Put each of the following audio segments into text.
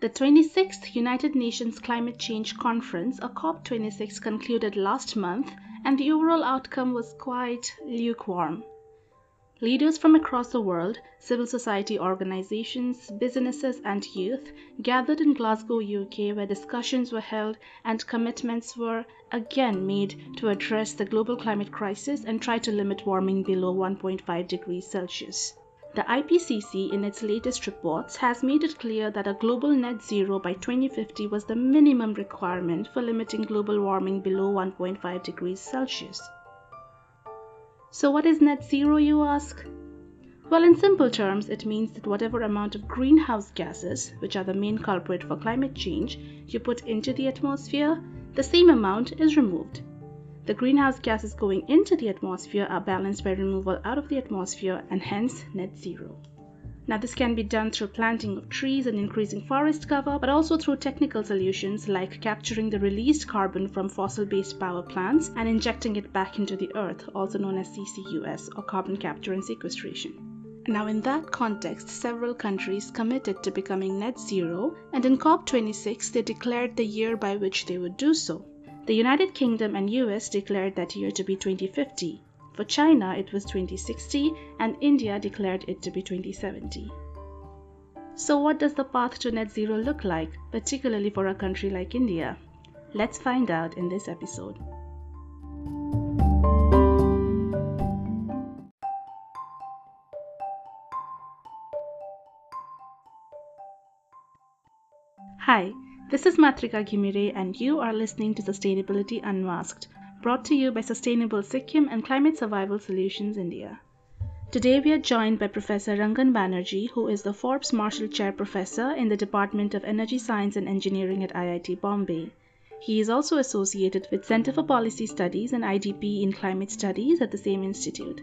The 26th United Nations Climate Change Conference, or COP26, concluded last month, and the overall outcome was quite lukewarm. Leaders from across the world, civil society organizations, businesses, and youth gathered in Glasgow, UK, where discussions were held and commitments were again made to address the global climate crisis and try to limit warming below 1.5 degrees Celsius. The IPCC, in its latest reports, has made it clear that a global net zero by 2050 was the minimum requirement for limiting global warming below 1.5 degrees Celsius. So, what is net zero, you ask? Well, in simple terms, it means that whatever amount of greenhouse gases, which are the main culprit for climate change, you put into the atmosphere, the same amount is removed. The greenhouse gases going into the atmosphere are balanced by removal out of the atmosphere and hence net zero. Now, this can be done through planting of trees and increasing forest cover, but also through technical solutions like capturing the released carbon from fossil based power plants and injecting it back into the earth, also known as CCUS or carbon capture and sequestration. Now, in that context, several countries committed to becoming net zero, and in COP26, they declared the year by which they would do so. The United Kingdom and US declared that year to be 2050. For China, it was 2060, and India declared it to be 2070. So, what does the path to net zero look like, particularly for a country like India? Let's find out in this episode. Hi, this is Matrika Ghimire, and you are listening to Sustainability Unmasked brought to you by Sustainable Sikkim and Climate Survival Solutions India. Today we are joined by Professor Rangan Banerjee, who is the Forbes Marshall Chair Professor in the Department of Energy Science and Engineering at IIT Bombay. He is also associated with Center for Policy Studies and IDP in Climate Studies at the same institute.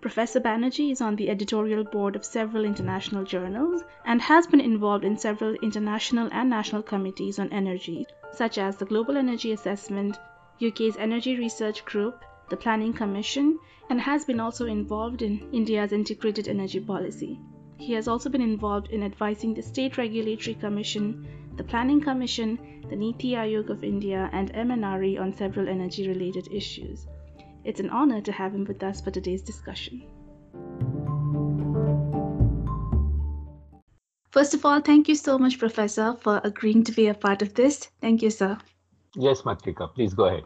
Professor Banerjee is on the editorial board of several international journals and has been involved in several international and national committees on energy, such as the Global Energy Assessment, UK's Energy Research Group, the Planning Commission, and has been also involved in India's integrated energy policy. He has also been involved in advising the State Regulatory Commission, the Planning Commission, the Niti Aayog of India, and MNRE on several energy related issues. It's an honor to have him with us for today's discussion. First of all, thank you so much, Professor, for agreeing to be a part of this. Thank you, sir. Yes, Matrika, please go ahead.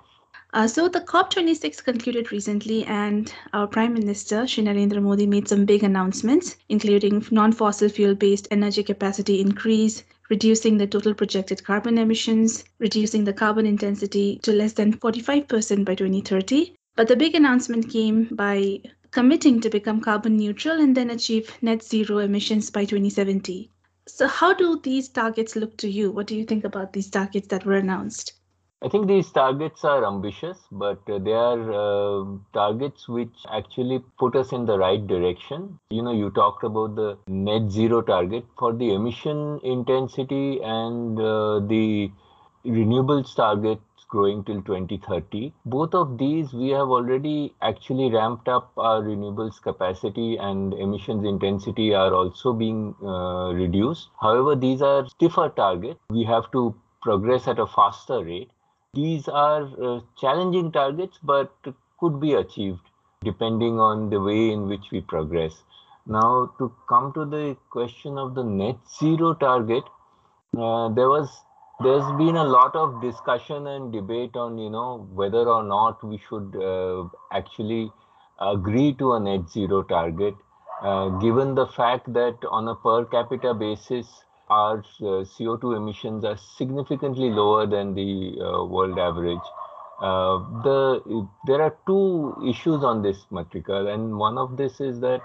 Uh, so the COP26 concluded recently, and our Prime Minister Shri Narendra Modi made some big announcements, including non-fossil fuel-based energy capacity increase, reducing the total projected carbon emissions, reducing the carbon intensity to less than 45% by 2030. But the big announcement came by committing to become carbon neutral and then achieve net zero emissions by 2070. So, how do these targets look to you? What do you think about these targets that were announced? I think these targets are ambitious, but uh, they are uh, targets which actually put us in the right direction. You know, you talked about the net zero target for the emission intensity and uh, the renewables target growing till 2030. Both of these, we have already actually ramped up our renewables capacity and emissions intensity are also being uh, reduced. However, these are stiffer targets. We have to progress at a faster rate. These are uh, challenging targets, but could be achieved depending on the way in which we progress. Now, to come to the question of the net zero target, uh, there was there's been a lot of discussion and debate on you know whether or not we should uh, actually agree to a net zero target, uh, given the fact that on a per capita basis our uh, CO2 emissions are significantly lower than the uh, world average. Uh, the there are two issues on this matrika, and one of this is that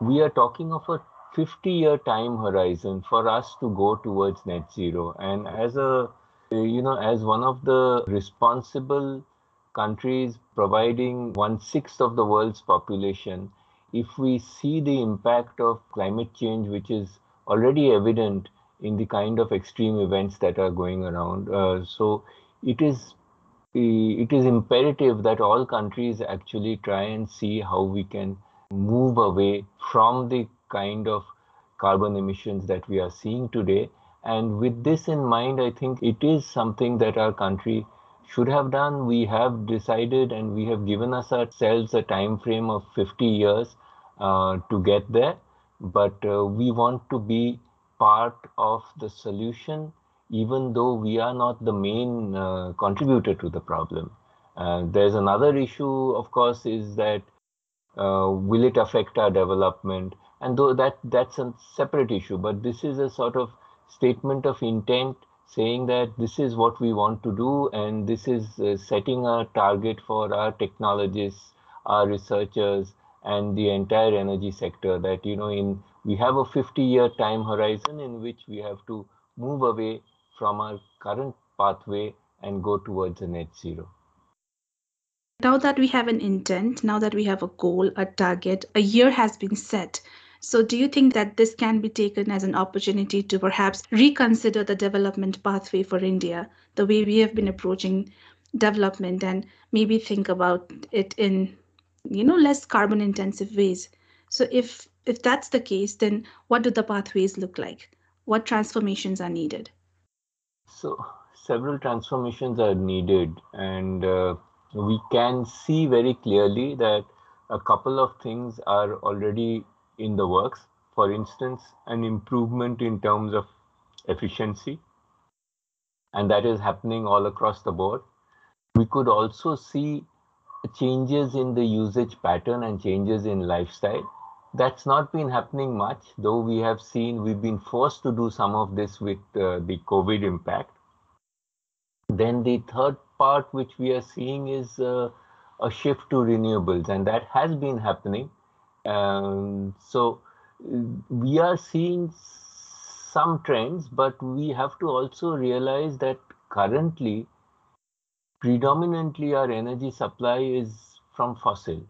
we are talking of a 50 year time horizon for us to go towards net zero and as a you know as one of the responsible countries providing one sixth of the world's population if we see the impact of climate change which is already evident in the kind of extreme events that are going around. Uh, so it is it is imperative that all countries actually try and see how we can move away from the kind of carbon emissions that we are seeing today And with this in mind, I think it is something that our country should have done. We have decided and we have given us ourselves a time frame of 50 years uh, to get there. But uh, we want to be part of the solution, even though we are not the main uh, contributor to the problem. There's another issue, of course, is that uh, will it affect our development? And though that that's a separate issue, but this is a sort of statement of intent saying that this is what we want to do and this is uh, setting a target for our technologists our researchers and the entire energy sector that you know in we have a 50 year time horizon in which we have to move away from our current pathway and go towards a net zero. Now that we have an intent now that we have a goal a target a year has been set so, do you think that this can be taken as an opportunity to perhaps reconsider the development pathway for India, the way we have been approaching development, and maybe think about it in, you know, less carbon intensive ways? So, if if that's the case, then what do the pathways look like? What transformations are needed? So, several transformations are needed, and uh, we can see very clearly that a couple of things are already in the works. For instance, an improvement in terms of efficiency, and that is happening all across the board. We could also see changes in the usage pattern and changes in lifestyle. That's not been happening much, though we have seen we've been forced to do some of this with uh, the COVID impact. Then the third part which we are seeing is uh, a shift to renewables, and that has been happening. Um, so we are seeing some trends, but we have to also realize that currently, predominantly our energy supply is from fossil.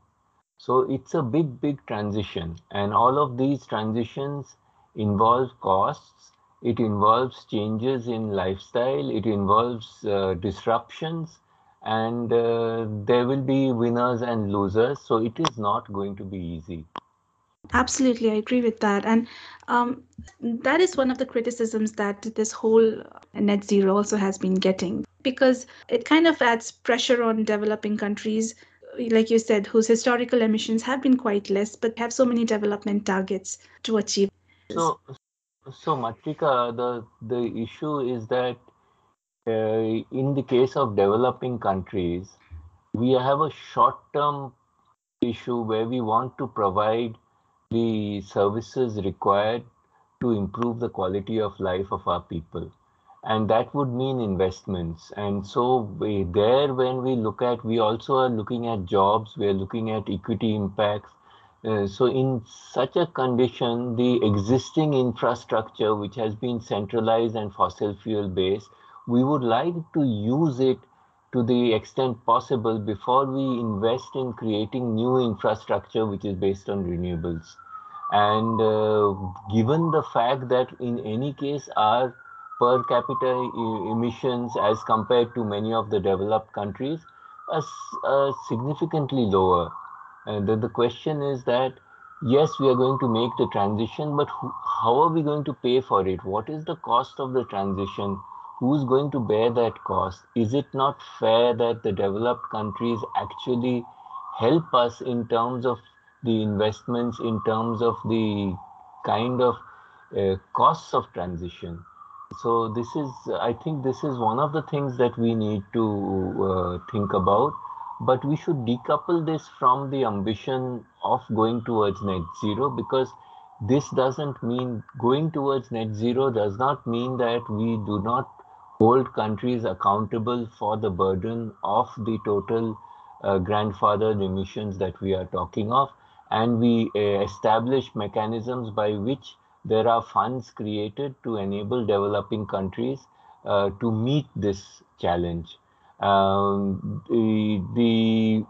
So it's a big, big transition. And all of these transitions involve costs. It involves changes in lifestyle. It involves uh, disruptions and uh, there will be winners and losers. So it is not going to be easy. Absolutely, I agree with that. And um, that is one of the criticisms that this whole net zero also has been getting because it kind of adds pressure on developing countries, like you said, whose historical emissions have been quite less, but have so many development targets to achieve. So, so Matrika, the the issue is that uh, in the case of developing countries, we have a short-term issue where we want to provide the services required to improve the quality of life of our people. And that would mean investments. And so we, there, when we look at, we also are looking at jobs, we are looking at equity impacts. Uh, so in such a condition, the existing infrastructure, which has been centralized and fossil fuel based, we would like to use it to the extent possible before we invest in creating new infrastructure which is based on renewables. And uh, given the fact that in any case our per capita emissions as compared to many of the developed countries are, are significantly lower. And the, the question is that yes, we are going to make the transition, but how are we going to pay for it? What is the cost of the transition? Who's going to bear that cost? Is it not fair that the developed countries actually help us in terms of the investments, in terms of the kind of uh, costs of transition? So this is, I think this is one of the things that we need to uh, think about. But we should decouple this from the ambition of going towards net zero because this doesn't mean going towards net zero does not mean that we do not hold countries accountable for the burden of the total uh, grandfathered emissions that we are talking of and we uh, establish mechanisms by which there are funds created to enable developing countries uh, to meet this challenge. Um, the, the,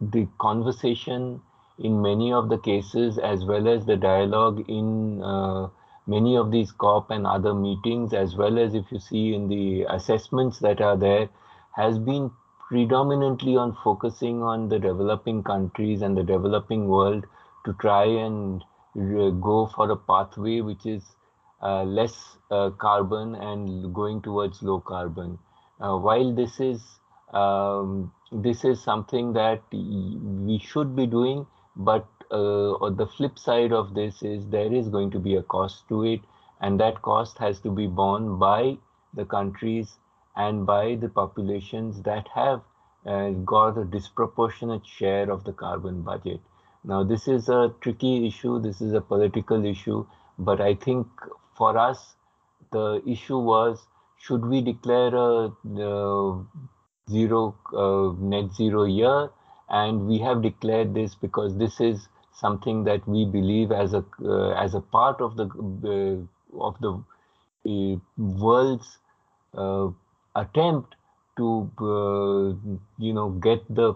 the conversation in many of the cases as well as the dialogue in uh, many of these COP and other meetings, as well as if you see in the assessments that are there, has been predominantly on focusing on the developing countries and the developing world to try and go for a pathway which is uh, less uh, carbon and going towards low carbon. Uh, while this is um, this is something that we should be doing, but uh, the flip side of this is there is going to be a cost to it, and that cost has to be borne by the countries and by the populations that have uh, got a disproportionate share of the carbon budget. Now, this is a tricky issue, this is a political issue, but I think for us, the issue was should we declare a uh, zero uh, net zero year? And we have declared this because this is something that we believe as a uh, as a part of the uh, of the uh, world's uh, attempt to you know get the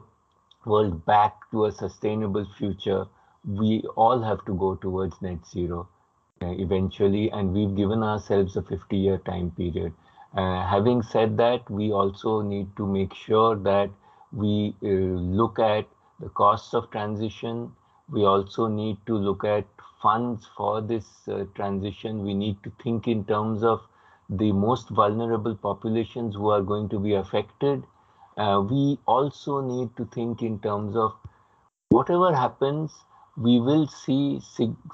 world back to a sustainable future, we all have to go towards net zero uh, eventually, and we've given ourselves a 50 year time period. Uh, having said that, we also need to make sure that we uh, look at the costs of transition. We also need to look at funds for this uh, transition. We need to think in terms of the most vulnerable populations who are going to be affected uh, we also need to think in terms of whatever happens, we will see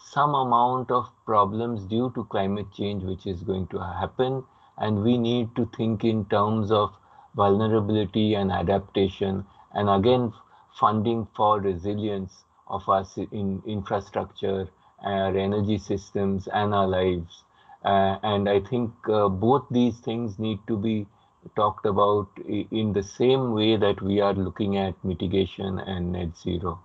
some amount of problems due to climate change, which is going to happen. And we need to think in terms of vulnerability and adaptation, and again, funding for resilience of our in infrastructure, our energy systems, and our lives. Uh, and I think uh, both these things need to be talked about in the same way that we are looking at mitigation and net 0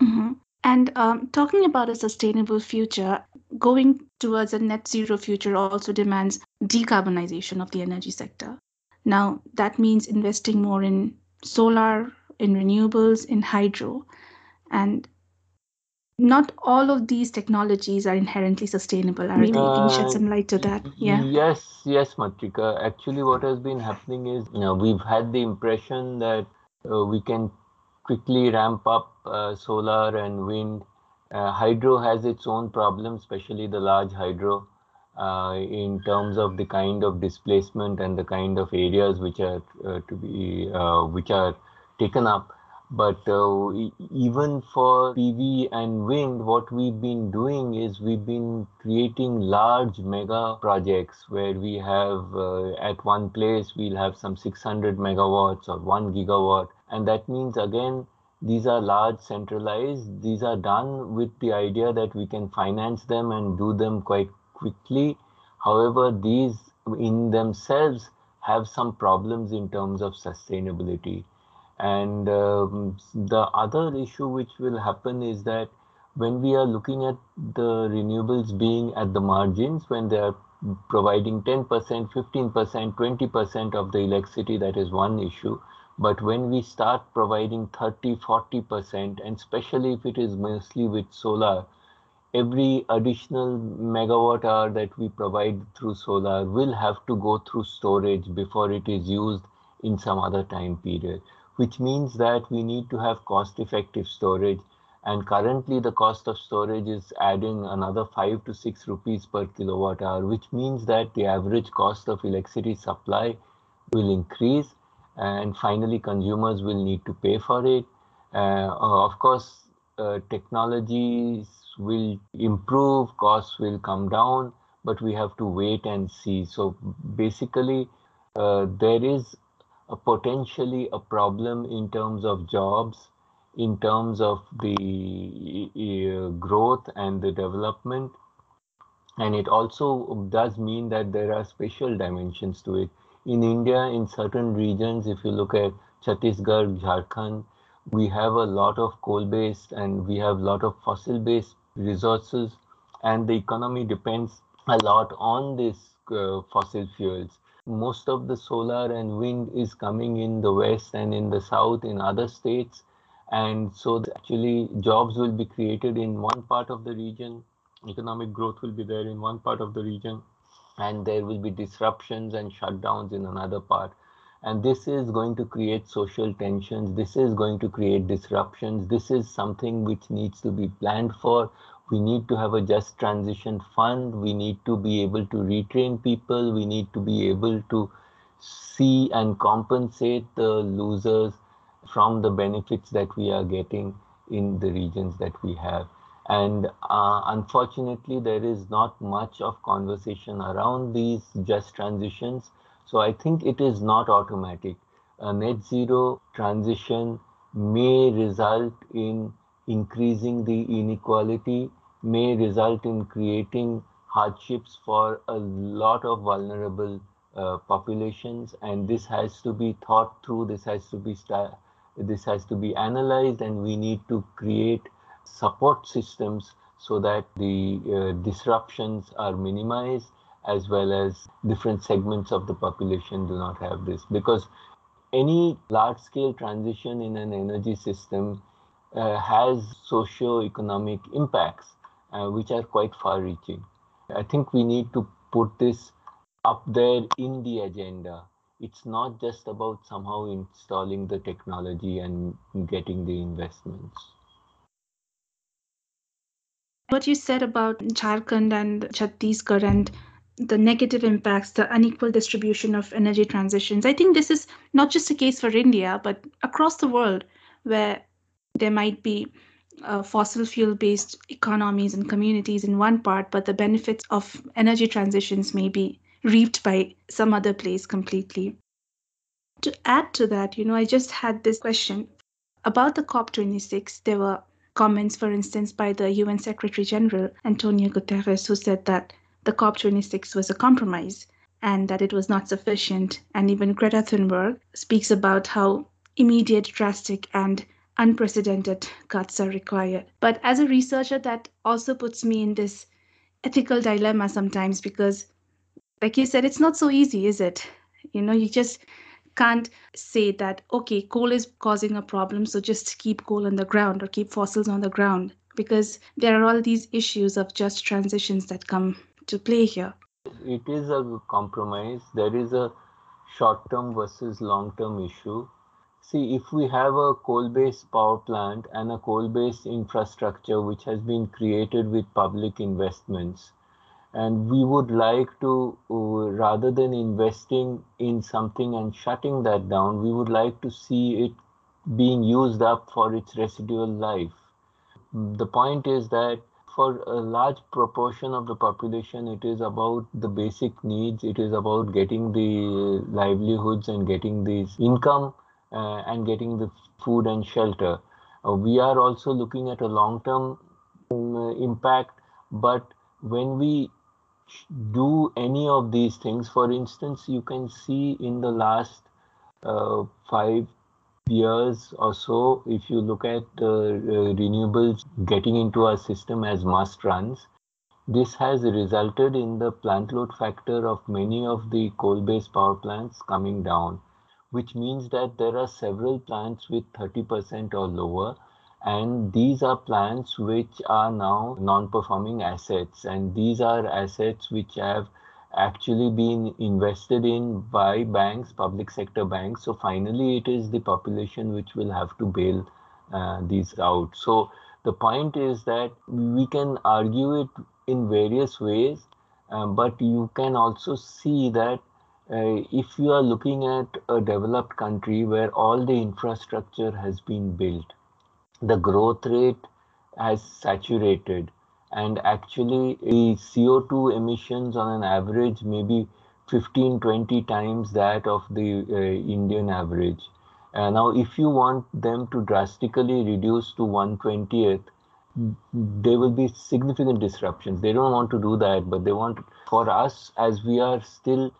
mm-hmm. And um, talking about a sustainable future, going towards a net zero future also demands decarbonization of the energy sector. Now, that means investing more in solar, in renewables, in hydro. And not all of these technologies are inherently sustainable. Maybe you can shed some light to that. Yeah. Yes, yes, Matrika. Actually, what has been happening is, you know, we've had the impression that uh, we can quickly ramp up uh, solar and wind. Uh, hydro has its own problems, especially the large hydro, uh, in terms of the kind of displacement and the kind of areas which are uh, to be uh, which are taken up but uh, even for PV and wind, what we've been doing is we've been creating large mega projects where we have uh, at one place we'll have some 600 megawatts or 1 gigawatt. And that means again, these are large centralized. These are done with the idea that we can finance them and do them quite quickly. However, these in themselves have some problems in terms of sustainability and um, the other issue which will happen is that when we are looking at the renewables being at the margins, when they are providing 10%, 15%, 20% of the electricity, that is one issue. But when we start providing 30, 40%, and especially if it is mostly with solar, every additional megawatt hour that we provide through solar will have to go through storage before it is used in some other time period which means that we need to have cost effective storage. And currently the cost of storage is adding another 5 to 6 rupees per kilowatt hour, which means that the average cost of electricity supply will increase and finally consumers will need to pay for it. Uh, of course, uh, technologies will improve, costs will come down, but we have to wait and see. So basically, uh, there is a potentially a problem in terms of jobs, in terms of the uh, growth and the development. And it also does mean that there are special dimensions to it. In India, in certain regions, if you look at Chhattisgarh, Jharkhand, we have a lot of coal-based and we have a lot of fossil-based resources and the economy depends a lot on these uh, fossil fuels most of the solar and wind is coming in the west and in the south in other states. And so actually jobs will be created in one part of the region economic growth will be there in one part of the region and there will be disruptions and shutdowns in another part. And this is going to create social tensions. This is going to create disruptions. This is something which needs to be planned for we need to have a just transition fund. We need to be able to retrain people. We need to be able to see and compensate the losers from the benefits that we are getting in the regions that we have. And uh, unfortunately there is not much of conversation around these just transitions. So i think it is not automatic. A net zero transition may result in increasing the inequality, may result in creating hardships for a lot of vulnerable uh, populations and this has to be thought through this has to be this has to be analyzed and we need to create support systems so that the uh, disruptions are minimized as well as different segments of the population do not have this. Because any large scale transition in an energy system uh, has socio-economic impacts uh, which are quite far reaching. I think we need to put this up there in the agenda. It's not just about somehow installing the technology and getting the investments. What you said about Jharkhand and Chhattisgarh and the negative impacts, the unequal distribution of energy transitions. I think this is not just a case for India, but across the world where there might be uh, fossil fuel based economies and communities in one part, but the benefits of energy transitions may be reaped by some other place completely. To add to that, you know, I just had this question about the COP26. There were comments, for instance, by the UN Secretary General Antonio Guterres, who said that the COP26 was a compromise and that it was not sufficient. And even Greta Thunberg speaks about how immediate, drastic, and unprecedented cuts are required. But as a researcher, that also puts me in this ethical dilemma sometimes because, like you said, it's not so easy, is it? You know, you just can't say that, okay, coal is causing a problem, so just keep coal on the ground or keep fossils on the ground because there are all these issues of just transitions that come to play here? It is a compromise. There is a short term versus long term issue. See, if we have a coal based power plant and a coal based infrastructure which has been created with public investments, and we would like to, uh, rather than investing in something and shutting that down, we would like to see it being used up for its residual life. The point is that for a large proportion of the population, it is about the basic needs. It is about getting the livelihoods and getting this income and getting the food and shelter. Uh, we are also looking at a long-term um, impact, but when we do any of these things, for instance, you can see in the last uh, five years or so, if you look at uh, renewables getting into our system as must runs, this has resulted in the plant load factor of many of the coal based power plants coming down, which means that there are several plants with 30% or lower. And these are plants which are now non performing assets. And these are assets which have actually been invested in by banks, public sector banks. So finally, it is the population which will have to bail uh, these out. So the point is that we can argue it in various ways, uh, but you can also see that uh, if you are looking at a developed country where all the infrastructure has been built, the growth rate has saturated and actually the CO2 emissions on an average maybe 15 20 times that of the uh, Indian average. Uh, now, if you want them to drastically reduce to 120th, there will be significant disruptions. They don't want to do that, but they want for us, as we are still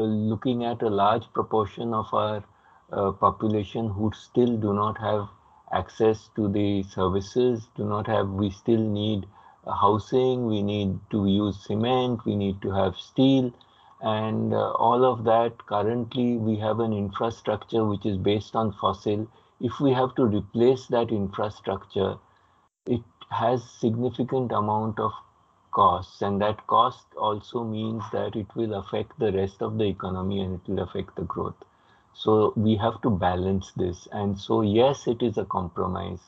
looking at a large proportion of our uh, population who still do not have access to the services, do not have, we still need housing, we need to use cement, we need to have steel, and uh, all of that. Currently, we have an infrastructure which is based on fossil. If we have to replace that infrastructure, it has significant amount of costs and that cost also means that it will affect the rest of the economy and it will affect the growth so we have to balance this and so yes it is a compromise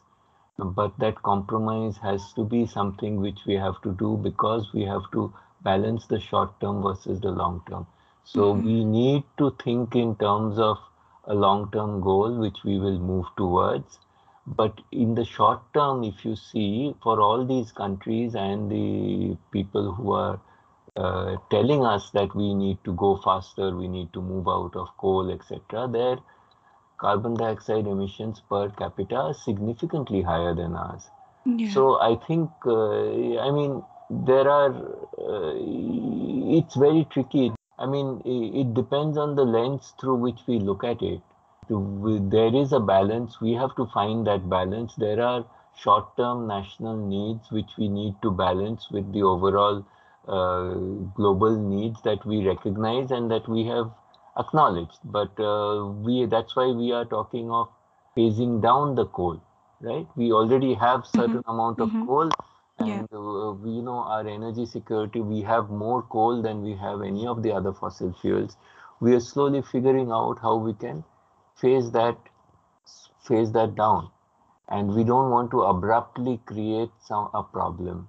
but that compromise has to be something which we have to do because we have to balance the short term versus the long term. So mm-hmm. we need to think in terms of a long term goal which we will move towards. But in the short term, if you see for all these countries and the people who are uh, telling us that we need to go faster, we need to move out of coal, etc., their carbon dioxide emissions per capita are significantly higher than ours. Yeah. So I think, uh, I mean, there are, uh, it's very tricky. I mean, it depends on the lens through which we look at it. There is a balance. We have to find that balance. There are short term national needs which we need to balance with the overall uh, global needs that we recognize and that we have acknowledged. But uh, we that's why we are talking of phasing down the coal, right? We already have mm-hmm. certain mm-hmm. amount of mm-hmm. coal, and yeah. uh, we, you know our energy security. We have more coal than we have any of the other fossil fuels. We are slowly figuring out how we can phase that phase that down, and we don't want to abruptly create some a problem.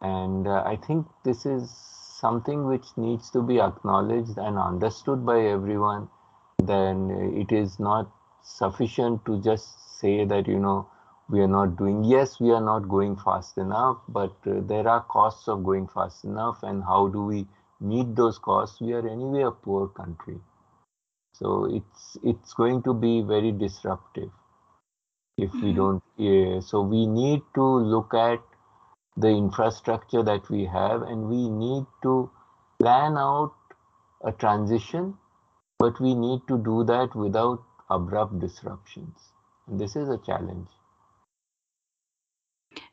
And uh, I think this is something which needs to be acknowledged and understood by everyone, then it is not sufficient to just say that, you know, we are not doing, yes, we are not going fast enough, but uh, there are costs of going fast enough. And how do we meet those costs? We are anyway a poor country. So it's it's going to be very disruptive if we mm-hmm. don't. So we need to look at the infrastructure that we have and we need to plan out a transition but we need to do that without abrupt disruptions and this is a challenge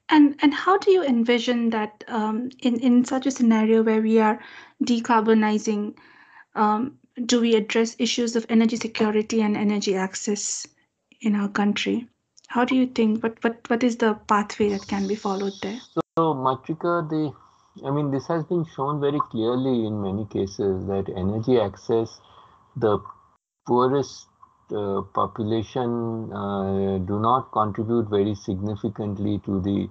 and and how do you envision that um, in in such a scenario where we are decarbonizing um, do we address issues of energy security and energy access in our country? How do you think what what what is the pathway that can be followed there? So Matrika, the I mean, this has been shown very clearly in many cases that energy access, the poorest uh, population uh, do not contribute very significantly to the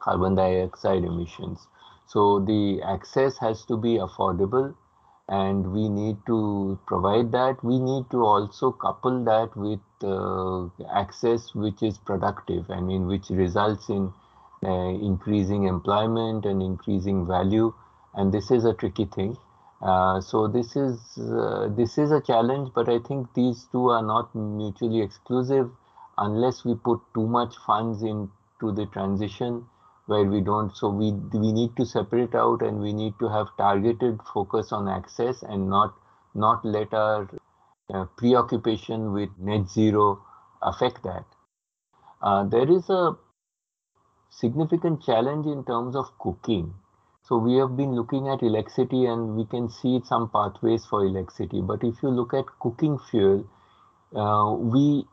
carbon dioxide emissions. So the access has to be affordable and we need to provide that. We need to also couple that with uh, access which is productive, I mean, which results in uh, increasing employment and increasing value. And this is a tricky thing. Uh, so this is uh, this is a challenge but i think these two are not mutually exclusive unless we put too much funds into the transition where we don't so we we need to separate out and we need to have targeted focus on access and not not let our uh, preoccupation with net zero affect that uh, there is a significant challenge in terms of cooking. So we have been looking at electricity and we can see some pathways for electricity. But if you look at cooking fuel, uh, we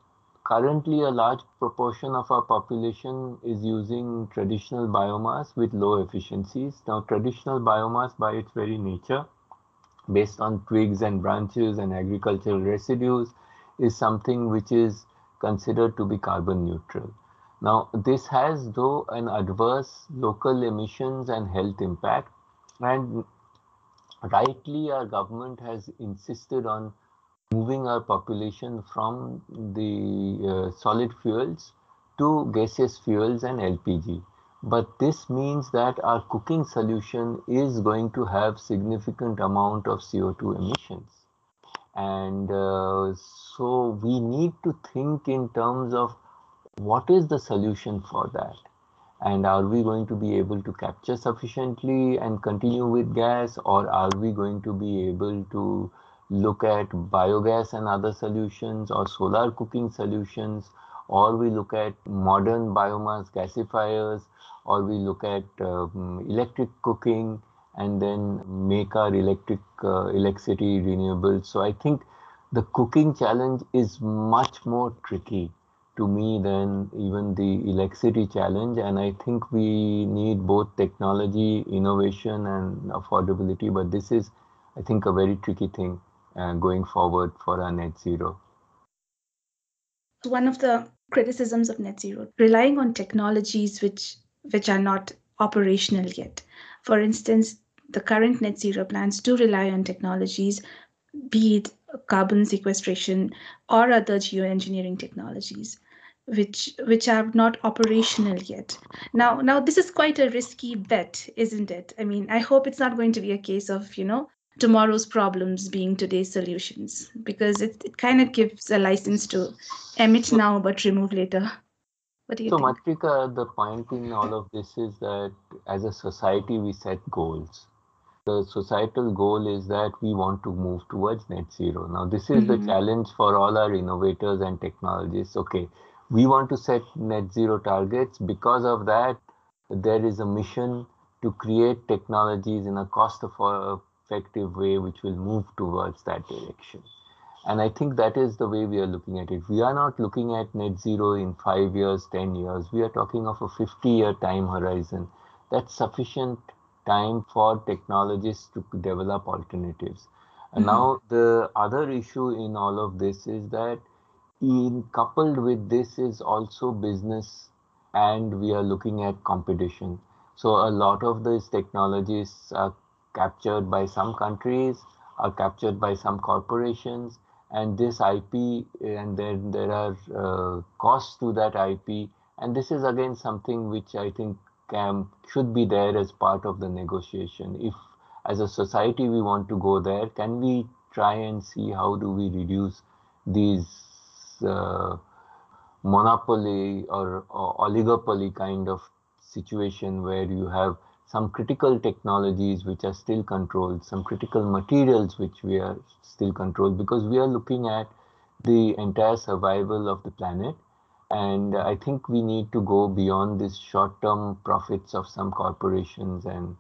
currently a large proportion of our population is using traditional biomass with low efficiencies. Now traditional biomass by its very nature, based on twigs and branches and agricultural residues, is something which is considered to be carbon neutral. Now, this has though an adverse local emissions and health impact and rightly our government has insisted on moving our population from the uh, solid fuels to gaseous fuels and LPG. But this means that our cooking solution is going to have significant amount of CO2 emissions. And uh, so we need to think in terms of what is the solution for that? And are we going to be able to capture sufficiently and continue with gas, or are we going to be able to look at biogas and other solutions, or solar cooking solutions, or we look at modern biomass gasifiers, or we look at um, electric cooking and then make our electric uh, electricity renewable. So I think the cooking challenge is much more tricky to me than even the electricity challenge. And I think we need both technology, innovation, and affordability. But this is, I think, a very tricky thing uh, going forward for our net zero. One of the criticisms of net zero relying on technologies which which are not operational yet. For instance, the current net zero plans do rely on technologies, be it carbon sequestration or other geoengineering technologies which which are not operational yet now now this is quite a risky bet isn't it i mean i hope it's not going to be a case of you know tomorrow's problems being today's solutions. Because it, it kind of gives a license to emit now but remove later. What do you so think? matrika the point in all of this is that as a society we set goals. The societal goal is that we want to move towards net zero. Now this is mm-hmm. the challenge for all our innovators and technologists. Okay we want to set net zero targets. Because of that there is a mission to create technologies in a cost effective way which will move towards that direction. And i think that is the way we are looking at it. We are not looking at net zero in 5 years 10 years. We are talking of a 50 year time horizon. That's sufficient time for technologists to develop alternatives. And mm-hmm. now the other issue in all of this is that in coupled with this is also business and we are looking at competition. So a lot of these technologies are captured by some countries are captured by some corporations. And this ip and then there are uh, costs to that ip and this is again something which i think can should be there as part of the negotiation. If as a society we want to go there can we try and see how do we reduce these uh, monopoly or, or oligopoly kind of situation where you have some critical technologies which are still controlled, some critical materials which we are still controlled because we are looking at the entire survival of the planet. And I think we need to go beyond this short term profits of some corporations and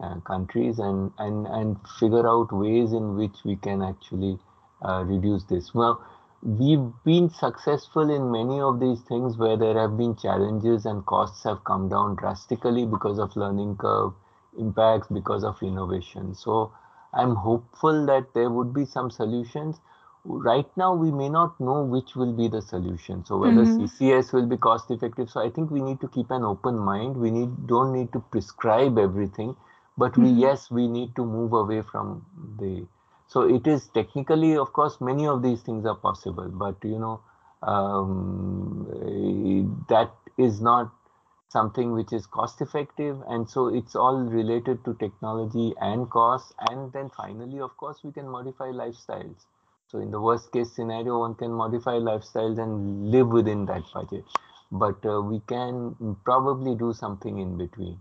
uh, countries and, and, and figure out ways in which we can actually uh, reduce this. Well, we've been successful in many of these things where there have been challenges and costs have come down drastically because of learning curve impacts because of innovation. So i'm hopeful that there would be some solutions. Right now we may not know which will be the solution. So whether mm-hmm. ccs will be cost effective. So i think we need to keep an open mind. We need don't need to prescribe everything. But we mm-hmm. yes we need to move away from the so it is technically, of course, many of these things are possible, but you know, um, that is not something which is cost effective. And so it's all related to technology and cost. And then finally, of course, we can modify lifestyles. So in the worst case scenario, one can modify lifestyles and live within that budget. But uh, we can probably do something in between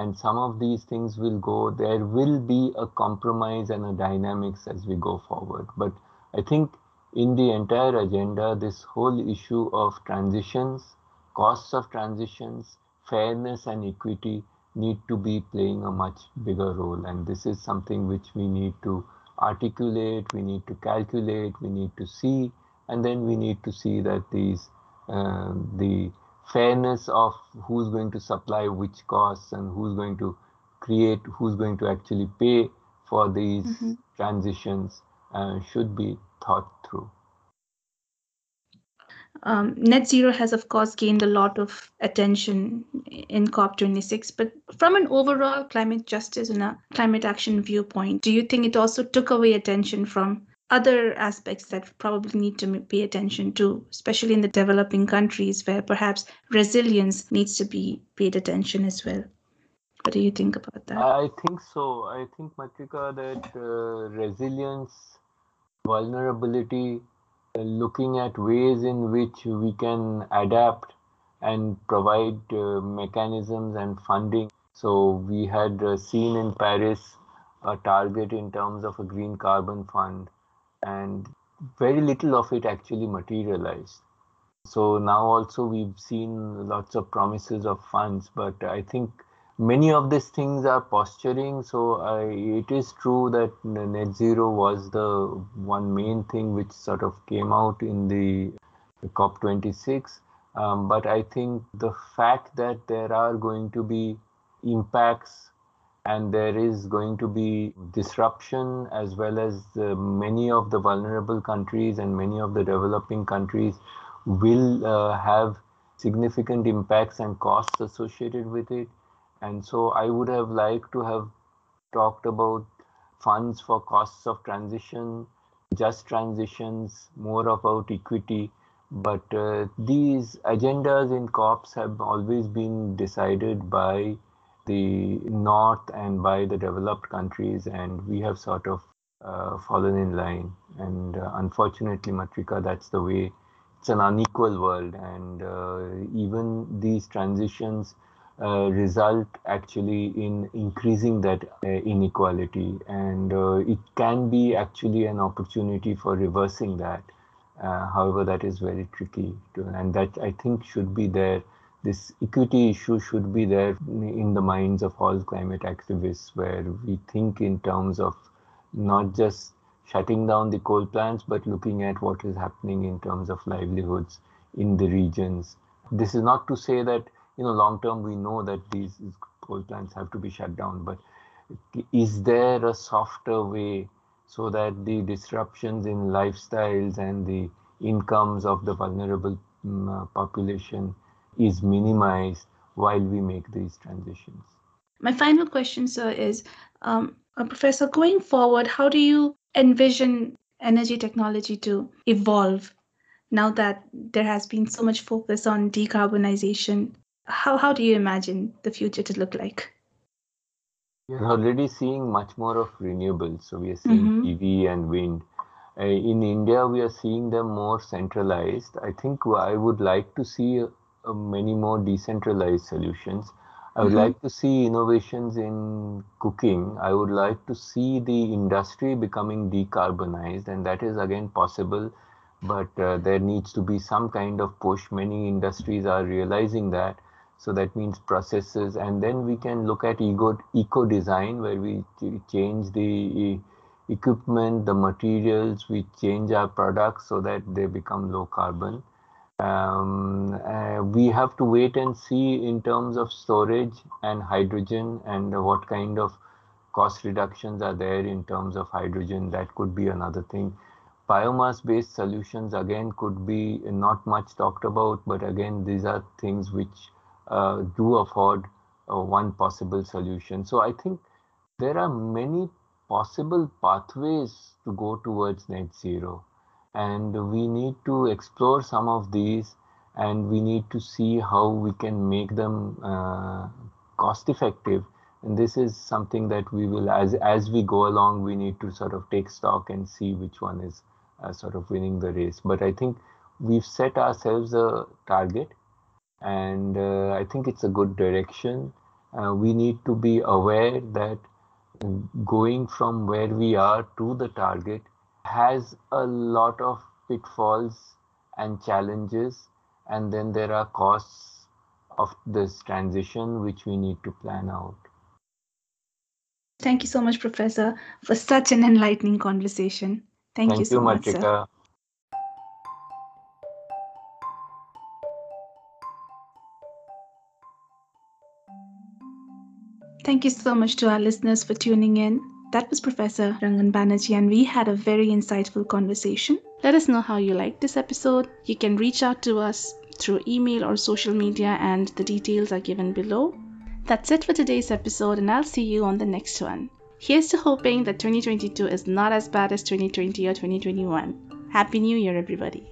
and some of these things will go there will be a compromise and a dynamics as we go forward. But i think in the entire agenda this whole issue of transitions costs of transitions fairness and equity need to be playing a much bigger role. And this is something which we need to articulate we need to calculate we need to see and then we need to see that these uh, the fairness of who's going to supply which costs and who's going to create, who's going to actually pay for these mm-hmm. transitions uh, should be thought through. Um, net zero has, of course, gained a lot of attention in COP26, but from an overall climate justice and a climate action viewpoint, do you think it also took away attention from other aspects that probably need to pay attention to, especially in the developing countries where perhaps resilience needs to be paid attention as well. What do you think about that? I think so. I think, Matrika, that uh, resilience, vulnerability, uh, looking at ways in which we can adapt and provide uh, mechanisms and funding. So, we had uh, seen in Paris a target in terms of a green carbon fund and very little of it actually materialized. So now also we've seen lots of promises of funds, but I think many of these things are posturing. So I, it is true that net zero was the one main thing which sort of came out in the COP26. Um, but I think the fact that there are going to be impacts and there is going to be disruption as well as uh, many of the vulnerable countries and many of the developing countries will uh, have significant impacts and costs associated with it. And so I would have liked to have talked about funds for costs of transition, just transitions, more about equity. But uh, these agendas in COPs have always been decided by the North and by the developed countries, and we have sort of uh, fallen in line. And uh, unfortunately, Matrika, that's the way. It's an unequal world, and uh, even these transitions uh, result actually in increasing that uh, inequality, and uh, it can be actually an opportunity for reversing that. however, that is very tricky, to, and that I think should be there this equity issue should be there in the minds of all climate activists, where we think in terms of not just shutting down the coal plants, but looking at what is happening in terms of livelihoods in the regions. This is not to say that, you know, long term we know that these coal plants have to be shut down, but is there a softer way so that the disruptions in lifestyles and the incomes of the vulnerable um, population is minimized while we make these transitions. My final question, sir, is um, uh, Professor, going forward, how do you envision energy technology to evolve now that there has been so much focus on decarbonization? How, how do you imagine the future to look like? We're already seeing much more of renewables. So we are seeing mm-hmm. PV and wind. Uh, in India, we are seeing them more centralized. I think I would like to see uh, many more decentralized solutions. I would mm-hmm. like to see innovations in cooking. I would like to see the industry becoming decarbonized, and that is again possible, but uh, there needs to be some kind of push. Many industries are realizing that. So that means processes, and then we can look at eco, eco design where we change the equipment, the materials, we change our products so that they become low carbon um, uh, we have to wait and see in terms of storage and hydrogen and what kind of cost reductions are there in terms of hydrogen. That could be another thing. Biomass based solutions again could be not much talked about, but again, these are things which uh, do afford uh, one possible solution. So I think there are many possible pathways to go towards net zero and we need to explore some of these and we need to see how we can make them uh, cost effective and this is something that we will as as we go along we need to sort of take stock and see which one is uh, sort of winning the race. But i think we've set ourselves a target and uh, i think it's a good direction. Uh, we need to be aware that going from where we are to the target has a lot of pitfalls and challenges and then there are costs of this transition which we need to plan out thank you so much professor for such an enlightening conversation thank, thank you so you, much sir. Thank you so much to our listeners for tuning in. That was Professor Rangan Banerjee, and we had a very insightful conversation. Let us know how you liked this episode. You can reach out to us through email or social media, and the details are given below. That's it for today's episode, and I'll see you on the next one. Here's to hoping that 2022 is not as bad as 2020 or 2021. Happy New Year, everybody!